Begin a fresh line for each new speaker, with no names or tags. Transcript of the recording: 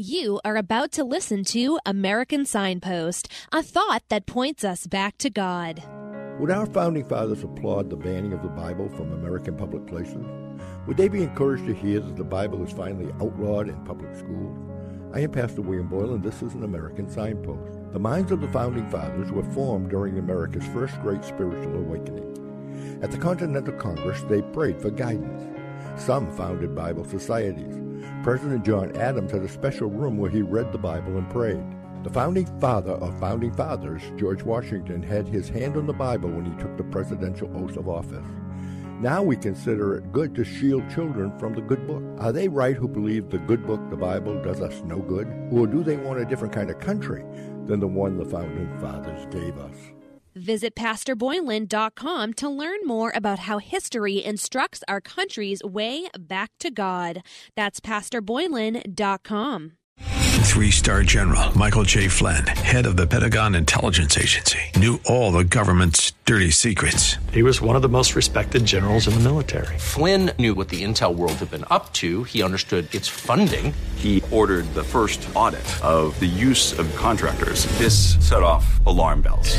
You are about to listen to American Signpost, a thought that points us back to God.
Would our founding fathers applaud the banning of the Bible from American public places? Would they be encouraged to hear that the Bible is finally outlawed in public schools? I am Pastor William Boyle, and this is an American Signpost. The minds of the founding fathers were formed during America's first great spiritual awakening. At the Continental Congress, they prayed for guidance. Some founded Bible societies. President John Adams had a special room where he read the Bible and prayed. The founding father of founding fathers, George Washington, had his hand on the Bible when he took the presidential oath of office. Now we consider it good to shield children from the good book. Are they right who believe the good book, the Bible, does us no good? Or do they want a different kind of country than the one the founding fathers gave us?
Visit PastorBoylan.com to learn more about how history instructs our country's way back to God. That's PastorBoylan.com.
Three star general Michael J. Flynn, head of the Pentagon Intelligence Agency, knew all the government's dirty secrets.
He was one of the most respected generals in the military.
Flynn knew what the intel world had been up to. He understood its funding.
He ordered the first audit of the use of contractors. This set off alarm bells.